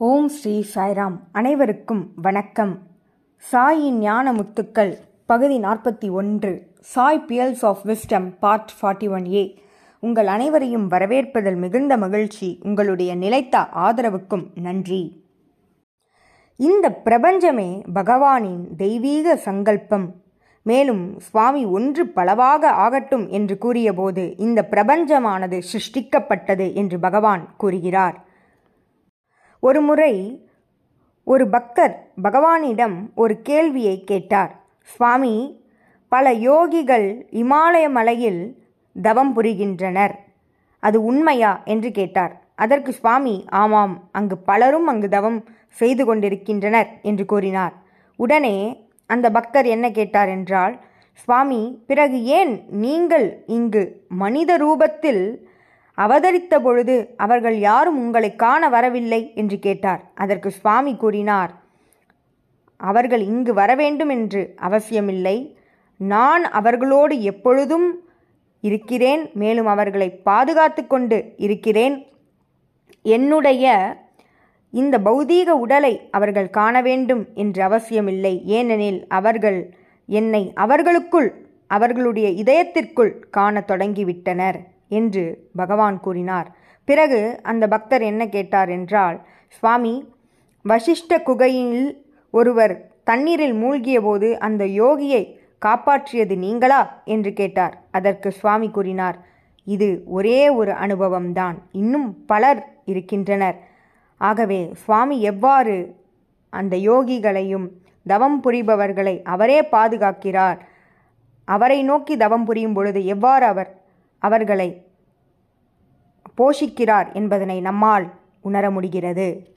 ஓம் ஸ்ரீ சாய்ராம். அனைவருக்கும் வணக்கம். சாயின் ஞான முத்துக்கள் பகுதி நாற்பத்தி ஒன்று Sai pearls of wisdom part forty one A. உங்கள் அனைவரையும் வரவேற்பதில் மிகுந்த மகிழ்ச்சி உங்களுடைய நிலைத்த ஆதரவுக்கும் நன்றி. இந்த பிரபஞ்சமே பகவானின் தெய்வீக சங்கல்பம். மேலும் சுவாமி ஒன்று பலவாக ஆகட்டும் என்று கூறியபோது இந்த பிரபஞ்சமானது சிருஷ்டிக்கப்பட்டது என்று பகவான் கூறுகிறார். ஒருமுறை ஒரு பக்தர் பகவானிடம் ஒரு கேள்வியை கேட்டார். சுவாமி பல யோகிகள் இமாலய மலையில் தவம் புரிகின்றனர். அது உண்மையா? என்று கேட்டார். அதற்கு சுவாமி ஆமாம் அங்கு பலரும் அங்கு தவம் செய்து கொண்டிருக்கின்றனர் என்று கூறினார். உடனே அந்த பக்தர் என்ன கேட்டார் என்றால் சுவாமி பிறகு ஏன் நீங்கள் இங்கு மனித ரூபத்தில் அவதரித்த பொழுது அவர்கள் யாரும் உங்களை காண வரவில்லை என்று கேட்டார். அதற்கு சுவாமி கூறினார் அவர்கள் இங்கு வரவேண்டும் என்று அவசியமில்லை. நான் அவர்களோடு எப்பொழுதும் இருக்கிறேன். மேலும் அவர்களை பாதுகாத்து கொண்டு இருக்கிறேன். என்னுடைய இந்த பௌதீக உடலை அவர்கள் காண வேண்டும் என்று அவசியமில்லை. ஏனெனில் அவர்கள் என்னை அவர்களுக்குள் அவர்களுடைய இதயத்திற்குள் காணத் தொடங்கிவிட்டனர். என்று பகவான் கூறினார். பிறகு அந்த பக்தர் என்ன கேட்டார் என்றால் சுவாமி வசிஷ்ட குகையில் ஒருவர் தண்ணீரில் மூழ்கிய போது அந்த யோகியை காப்பாற்றியது நீங்களா? என்று கேட்டார். அதற்கு சுவாமி கூறினார் இது ஒரே ஒரு அனுபவம்தான். இன்னும் பலர் இருக்கின்றனர். ஆகவே சுவாமி எவ்வாறு அந்த யோகிகளையும் தவம் புரிபவர்களை அவரே பாதுகாக்கிறார்? அவரை நோக்கி தவம் புரியும் பொழுது எவ்வாறு அவர் அவர்களை போஷிக்கிறார் என்பதனை நம்மால் உணர முடிகிறது.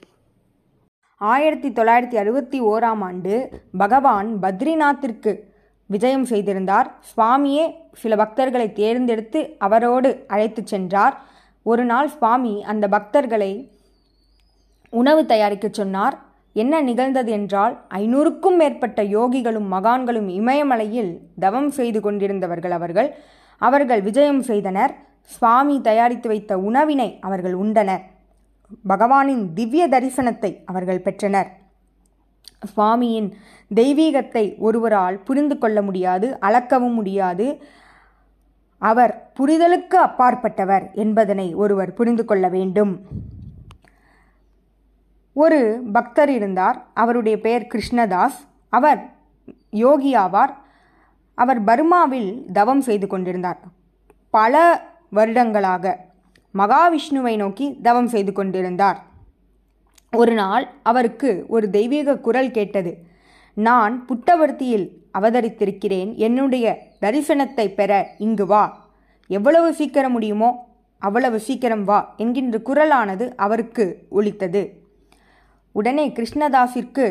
ஆயிரத்தி தொள்ளாயிரத்தி அறுபத்தி ஓராம் ஆண்டு பகவான் பத்ரிநாத்திற்கு விஜயம் செய்திருந்தார். சுவாமியே சில பக்தர்களை தேர்ந்தெடுத்து அவரோடு அழைத்து சென்றார். ஒரு நாள் சுவாமி அந்த பக்தர்களை உணவு தயாரிக்க சொன்னார். என்ன நிகழ்ந்தது என்றால் ஐநூறுக்கும் மேற்பட்ட யோகிகளும் மகான்களும் இமயமலையில் தவம் செய்து கொண்டிருந்தவர்கள் அவர்கள். அவர்கள் விஜயம் செய்தனர். சுவாமி தயாரித்து வைத்த உணவினை அவர்கள் உண்டனர். பகவானின் திவ்ய தரிசனத்தை அவர்கள் பெற்றனர். சுவாமியின் தெய்வீகத்தை ஒருவரால் புரிந்து கொள்ள முடியாது அளக்கவும் முடியாது. அவர் புரிதலுக்கு அப்பாற்பட்டவர் என்பதனை ஒருவர் புரிந்து கொள்ள வேண்டும். ஒரு பக்தர் இருந்தார். அவருடைய பெயர் கிருஷ்ணதாஸ். அவர் யோகி ஆவார் அவர் பர்மாவில் தவம் செய்து கொண்டிருந்தார். பல வருடங்களாக மகாவிஷ்ணுவை நோக்கி தவம் செய்து கொண்டிருந்தார். ஒரு நாள் அவருக்கு ஒரு தெய்வீக குரல் கேட்டது. நான் புட்டவர்த்தியில் அவதரித்திருக்கிறேன். என்னுடைய தரிசனத்தை பெற இங்கு வா. எவ்வளவு சீக்கிரம் முடியுமோ அவ்வளவு சீக்கிரம் வா என்கின்ற குரலானது அவருக்கு ஒலித்தது. உடனே கிருஷ்ணதாஸிற்கு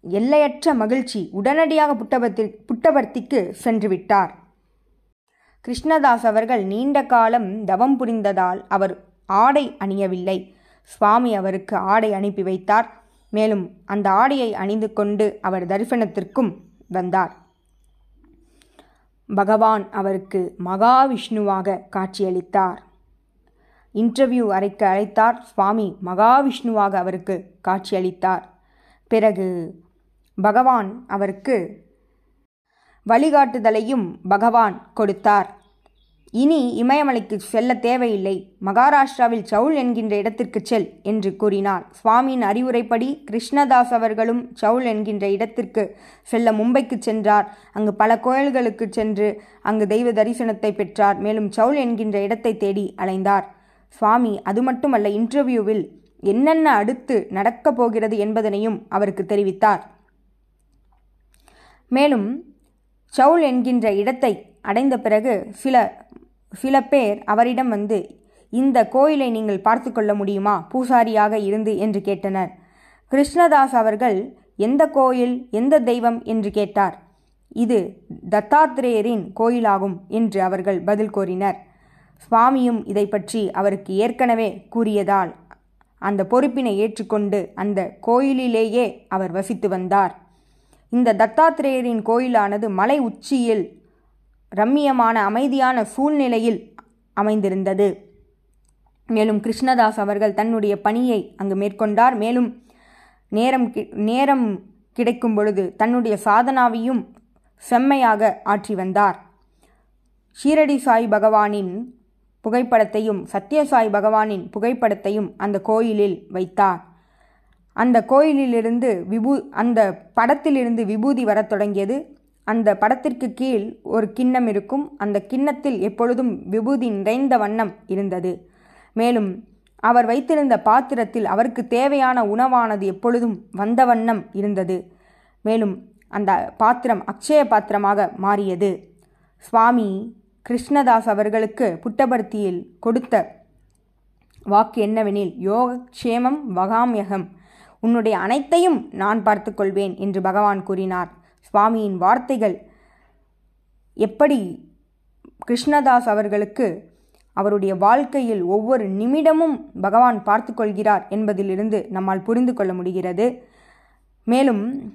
எல்லையற்ற மகிழ்ச்சி உடனடியாக புட்டபர்த்தி புட்டபர்த்திக்கு சென்று விட்டார் கிருஷ்ணதாஸ் அவர்கள் நீண்ட காலம் தவம் புரிந்ததால் அவர் ஆடை அணியவில்லை. சுவாமி அவருக்கு ஆடை அனுப்பி வைத்தார். மேலும் அந்த ஆடையை அணிந்து கொண்டு அவர் தரிசனத்திற்கும் வந்தார். பகவான் அவருக்கு மகாவிஷ்ணுவாக காட்சியளித்தார். இன்டர்வியூ அறைக்கு அழைத்தார். சுவாமி மகாவிஷ்ணுவாக அவருக்கு காட்சியளித்தார். பிறகு பகவான் அவருக்கு வழிகாட்டுதலையும் பகவான் கொடுத்தார். இனி இமயமலைக்கு செல்ல தேவையில்லை. மகாராஷ்டிராவில் சவுல் என்கின்ற இடத்திற்கு செல் என்று கூறினார். சுவாமியின் அறிவுரைப்படி கிருஷ்ணதாஸ் அவர்களும் சவுல் என்கின்ற இடத்திற்கு செல்ல மும்பைக்கு சென்றார். அங்கு பல கோயில்களுக்கு சென்று அங்கு தெய்வ தரிசனத்தை பெற்றார். மேலும் சவுல் என்கின்ற இடத்தை தேடி அலைந்தார். சுவாமி அது மட்டுமல்ல இன்டர்வியூவில் என்னென்ன அடுத்து நடக்கப் போகிறது என்பதனையும் அவருக்கு தெரிவித்தார். மேலும் சவுல் என்கின்ற இடத்தை அடைந்த பிறகு சில சில பேர் அவரிடம் வந்து இந்த கோயிலை நீங்கள் பார்த்து கொள்ள முடியுமா? பூசாரியாக இருந்து என்று கேட்டனர். கிருஷ்ணதாஸ் அவர்கள் எந்த கோயில் எந்த தெய்வம்? என்று கேட்டார். இது தத்தாத்திரேயரின் கோயிலாகும் என்று அவர்கள் பதில் கூறினர். சுவாமியும் இதை பற்றி அவருக்கு ஏற்கனவே கூறியதால் அந்த பொறுப்பினை ஏற்றுக்கொண்டு அந்த கோயிலிலேயே அவர் வசித்து வந்தார். இந்த தத்தாத்திரேயரின் கோயிலானது மலை உச்சியில் ரம்மியமான அமைதியான சூழ்நிலையில் அமைந்திருந்தது. மேலும் கிருஷ்ணதாஸ் அவர்கள் தன்னுடைய பணியை அங்கு மேற்கொண்டார். மேலும் நேரம் கி- நேரம் கிடைக்கும் பொழுது தன்னுடைய சாதனாவையும் செம்மையாக ஆற்றி வந்தார். ஷீரடி சாய் பகவானின் புகைப்படத்தையும் சத்யசாய் பகவானின் புகைப்படத்தையும் அந்த கோயிலில் வைத்தார். அந்த கோயிலிலிருந்து விபூ அந்த படத்திலிருந்து விபூதி வரத் தொடங்கியது. அந்த படத்திற்கு கீழ் ஒரு கிண்ணம் இருக்கும். அந்த கிண்ணத்தில் எப்பொழுதும் விபூதி நிறைந்த வண்ணம் இருந்தது. மேலும் அவர் வைத்திருந்த பாத்திரத்தில் அவருக்கு தேவையான உணவானது எப்பொழுதும் வந்த வண்ணம் இருந்தது. மேலும் அந்த பாத்திரம் அக்ஷய பாத்திரமாக மாறியது. சுவாமி கிருஷ்ணதாஸ் அவர்களுக்கு புட்டபர்த்தியில் கொடுத்த வாக்கு என்னவெனில் யோகக்ஷேமம் வகாமியகம். உன்னுடைய அனைத்தையும் நான் பார்த்துக்கொள்வேன் என்று பகவான் கூறினார். சுவாமியின் வார்த்தைகள் எப்படி கிருஷ்ணதாஸ் அவர்களுக்கு அவருடைய வாழ்க்கையில் ஒவ்வொரு நிமிடமும் பகவான் பார்த்து கொள்கிறார் என்பதிலிருந்து நம்மால் புரிந்து கொள்ள முடிகிறது. மேலும்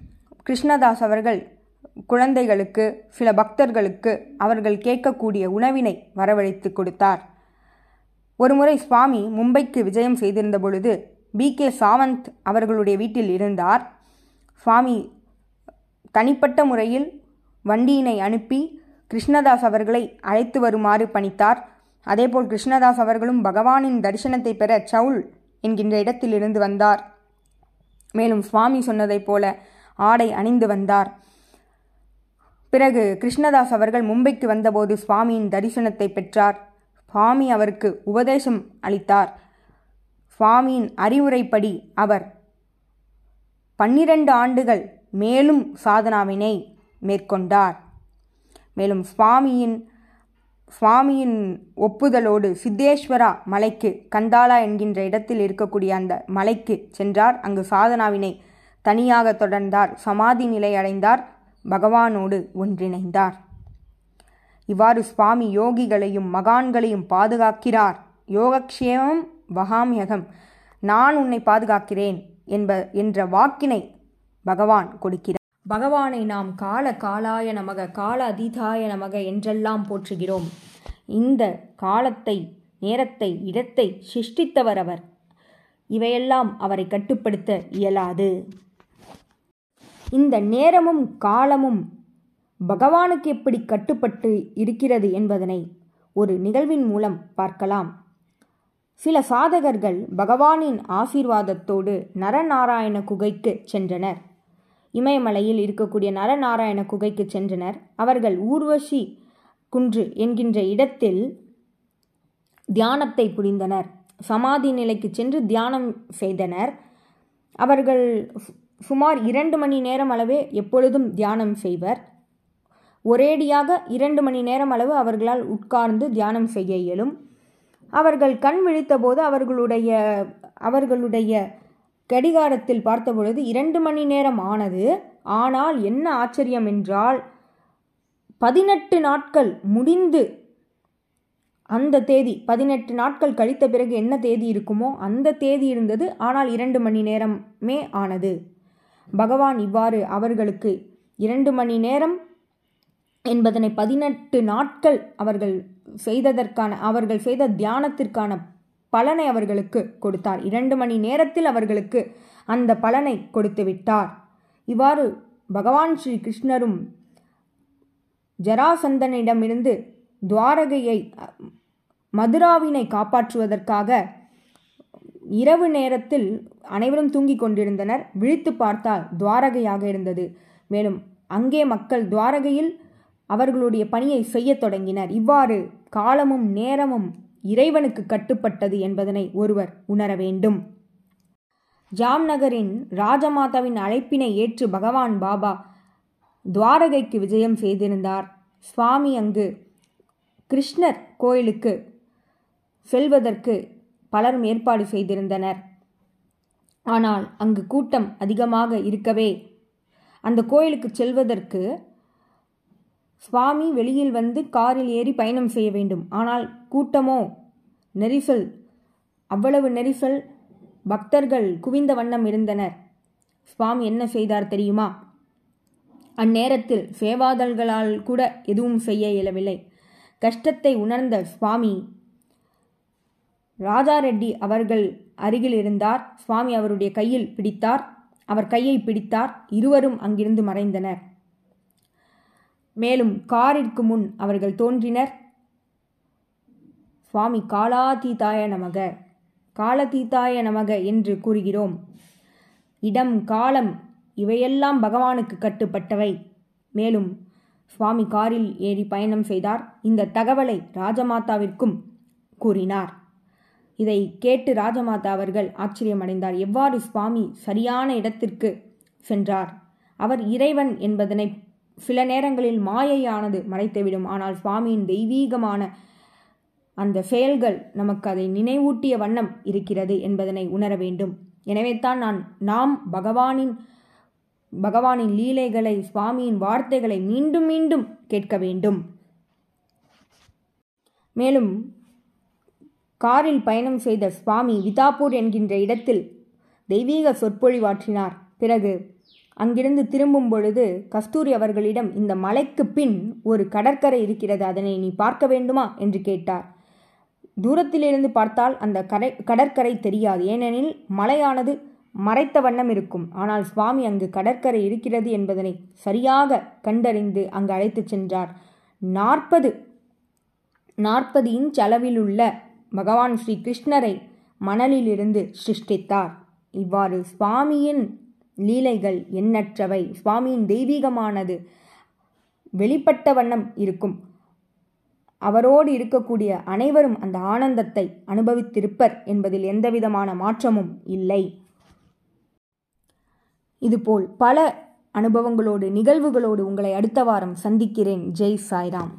கிருஷ்ணதாஸ் அவர்கள் குழந்தைகளுக்கு சில பக்தர்களுக்கு அவர்கள் கேட்கக்கூடிய உணவினை வரவழைத்து கொடுத்தார். ஒருமுறை சுவாமி மும்பைக்கு விஜயம் செய்திருந்த பொழுது பி கே சாவந்த் அவர்களுடைய வீட்டில் இருந்தார். சுவாமி தனிப்பட்ட முறையில் வண்டியினை அனுப்பி கிருஷ்ணதாஸ் அவர்களை அழைத்து வருமாறு பணித்தார். அதேபோல் கிருஷ்ணதாஸ் அவர்களும் பகவானின் தரிசனத்தை பெற சவுல் என்கின்ற இடத்திலிருந்து வந்தார். மேலும் சுவாமி சொன்னதைப் போல ஆடை அணிந்து வந்தார். பிறகு கிருஷ்ணதாஸ் அவர்கள் மும்பைக்கு வந்தபோது சுவாமியின் தரிசனத்தை பெற்றார். சுவாமி அவருக்கு உபதேசம் அளித்தார். சுவாமியின் அறிவுரைப்படி அவர் பன்னிரண்டு ஆண்டுகள் மேலும் சாதனாவினை மேற்கொண்டார். மேலும் சுவாமியின் சுவாமியின் ஒப்புதலோடு சித்தேஸ்வரா மலைக்கு கந்தாலா என்கின்ற இடத்தில் இருக்கக்கூடிய அந்த மலைக்கு சென்றார். அங்கு சாதனாவினை தனியாக தொடர்ந்தார். சமாதி நிலை அடைந்தார். பகவானோடு ஒன்றிணைந்தார். இவ்வாறு சுவாமி யோகிகளையும் மகான்களையும் பாதுகாக்கிறார். யோகக்ஷேமம் வகாமியகம் நான் உன்னை பாதுகாக்கிறேன் என்ப என்ற வாக்கினை பகவான் கொடுக்கிறார். பகவானை நாம் கால காலாய நமக கால அதீதாய நமக என்றெல்லாம் போற்றுகிறோம். இந்த காலத்தை நேரத்தை இடத்தை சிருஷ்டித்தவர் அவர். இவையெல்லாம் அவரை கட்டுப்படுத்த இயலாது. இந்த நேரமும் காலமும் பகவானுக்கு எப்படி கட்டுப்பட்டு இருக்கிறது என்பதனை ஒரு நிகழ்வின் மூலம் பார்க்கலாம். சில சாதகர்கள் பகவானின் ஆசீர்வாதத்தோடு நரநாராயண குகைக்கு சென்றனர். இமயமலையில் இருக்கக்கூடிய நரநாராயண குகைக்கு சென்றனர். அவர்கள் ஊர்வசி குன்று என்கின்ற இடத்தில் தியானத்தை புரிந்தனர். சமாதி நிலைக்கு சென்று தியானம் செய்தனர். அவர்கள் சு- சுமார் இரண்டு மணி நேரம் அளவே எப்பொழுதும் தியானம் செய்வர். ஒரேடியாக இரண்டு மணி நேரம் அளவு அவர்களால் உட்கார்ந்து தியானம் செய்ய இயலும். அவர்கள் கண் விழித்தபோது அவர்களுடைய அவர்களுடைய கடிகாரத்தில் பார்த்தபொழுது இரண்டு மணி நேரம் ஆனது. ஆனால் என்ன ஆச்சரியம் என்றால் பதினெட்டு நாட்கள் முடிந்து அந்த தேதி பதினெட்டு நாட்கள் கழித்த பிறகு என்ன தேதி இருக்குமோ அந்த தேதி இருந்தது. ஆனால் இரண்டு மணி நேரமே ஆனது. பகவான் இவ்வாறு அவர்களுக்கு இரண்டு மணி நேரம் என்பதனை பதினெட்டு நாட்கள் அவர்கள் செய்ததற்கான அவர்கள் செய்த தியானத்திற்கான பலனை அவர்களுக்கு கொடுத்தார். இரண்டு மணி நேரத்தில் அவர்களுக்கு அந்த பலனை கொடுத்து விட்டார். இவ்வாறு பகவான் ஸ்ரீ கிருஷ்ணரும் ஜராசந்தனிடமிருந்து துவாரகையை மதுராவினை காப்பாற்றுவதற்காக இரவு நேரத்தில் அனைவரும் தூங்கிக் கொண்டிருந்தனர். விழித்து பார்த்தால் துவாரகையாக இருந்தது. மேலும் அங்கே மக்கள் துவாரகையில் அவர்களுடைய பணியை செய்யத் தொடங்கினர். இவ்வாறு காலமும் நேரமும் இறைவனுக்கு கட்டுப்பட்டது என்பதனை ஒருவர் உணர வேண்டும். ஜாம்நகரின் ராஜமாதாவின் அழைப்பினை ஏற்று பகவான் பாபா துவாரகைக்கு விஜயம் செய்திருந்தார். சுவாமி அங்கு கிருஷ்ணர் கோயிலுக்கு செல்வதற்கு பலரும் ஏற்பாடு செய்திருந்தனர். ஆனால் அங்கு கூட்டம் அதிகமாக இருக்கவே அந்த கோயிலுக்கு செல்வதற்கு சுவாமி வெளியில் வந்து காரில் ஏறி பயணம் செய்ய வேண்டும். ஆனால் கூட்டமோ? நெரிசல். அவ்வளவு நெரிசல். பக்தர்கள் குவிந்த வண்ணம் இருந்தனர். சுவாமி என்ன செய்தார் தெரியுமா? அந்நேரத்தில் சேவாதல்களால் கூட எதுவும் செய்ய இயலவில்லை. கஷ்டத்தை உணர்ந்த சுவாமி ராஜா ரெட்டி அவர்கள் அருகில் இருந்தார். சுவாமி அவருடைய கையில் பிடித்தார். அவர் கையை பிடித்தார். இருவரும் அங்கிருந்து மறைந்தனர். மேலும் காரிற்கு முன் அவர்கள் தோன்றினர். சுவாமி காலாதீதாய நமக காலதீதாய நமக என்று கூறுகிறோம். இடம் காலம் இவையெல்லாம் பகவானுக்கு கட்டுப்பட்டவை. மேலும் சுவாமி காரில் ஏறி பயணம் செய்தார். இந்த தகவலை ராஜமாதாவிற்கும் கூறினார். இதை கேட்டு ராஜமாதா அவர்கள் ஆச்சரியமடைந்தார். எவ்வாறு சுவாமி சரியான இடத்திற்கு சென்றார்? அவர் இறைவன் என்பதனை சில நேரங்களில் மாயையானது மறைத்துவிடும். ஆனால் சுவாமியின் தெய்வீகமான அந்த செயல்கள் நமக்கு அதை நினைவூட்டிய வண்ணம் இருக்கிறது என்பதனை உணர வேண்டும். எனவே தான் நான் நாம் பகவானின் பகவானின் லீலைகளை சுவாமியின் வார்த்தைகளை மீண்டும் மீண்டும் கேட்க வேண்டும். மேலும் காரில் பயணம் செய்த சுவாமி விதாப்பூர் என்கின்ற இடத்தில் தெய்வீக சொற்பொழிவாற்றினார். பிறகு அங்கிருந்து திரும்பும் பொழுது கஸ்தூரி அவர்களிடம் இந்த மலைக்கு பின் ஒரு கடற்கரை இருக்கிறது அதனை நீ பார்க்க வேண்டுமா? என்று கேட்டார். தூரத்திலிருந்து பார்த்தால் அந்த கரை கடற்கரை தெரியாது. ஏனெனில் மலையானது மறைத்த வண்ணம் இருக்கும். ஆனால் சுவாமி அங்கு கடற்கரை இருக்கிறது என்பதனை சரியாக கண்டறிந்து அங்கு அழைத்துச் சென்றார். நாற்பது நாற்பது இன்ச் அளவிலுள்ள பகவான் ஸ்ரீ கிருஷ்ணரை மணலிலிருந்து சிருஷ்டித்தார். இவ்வாறு சுவாமியின் லீலைகள் எண்ணற்றவை. சுவாமியின் தெய்வீகமானது வெளிப்பட்ட வண்ணம் இருக்கும். அவரோடு இருக்கக்கூடிய அனைவரும் அந்த ஆனந்தத்தை அனுபவித்திருப்பர் என்பதில் எந்தவிதமான மாற்றமும் இல்லை. இதுபோல் பல அனுபவங்களோடு நிகழ்வுகளோடு உங்களை அடுத்த வாரம் சந்திக்கிறேன். ஜெய் சாய்ராம்.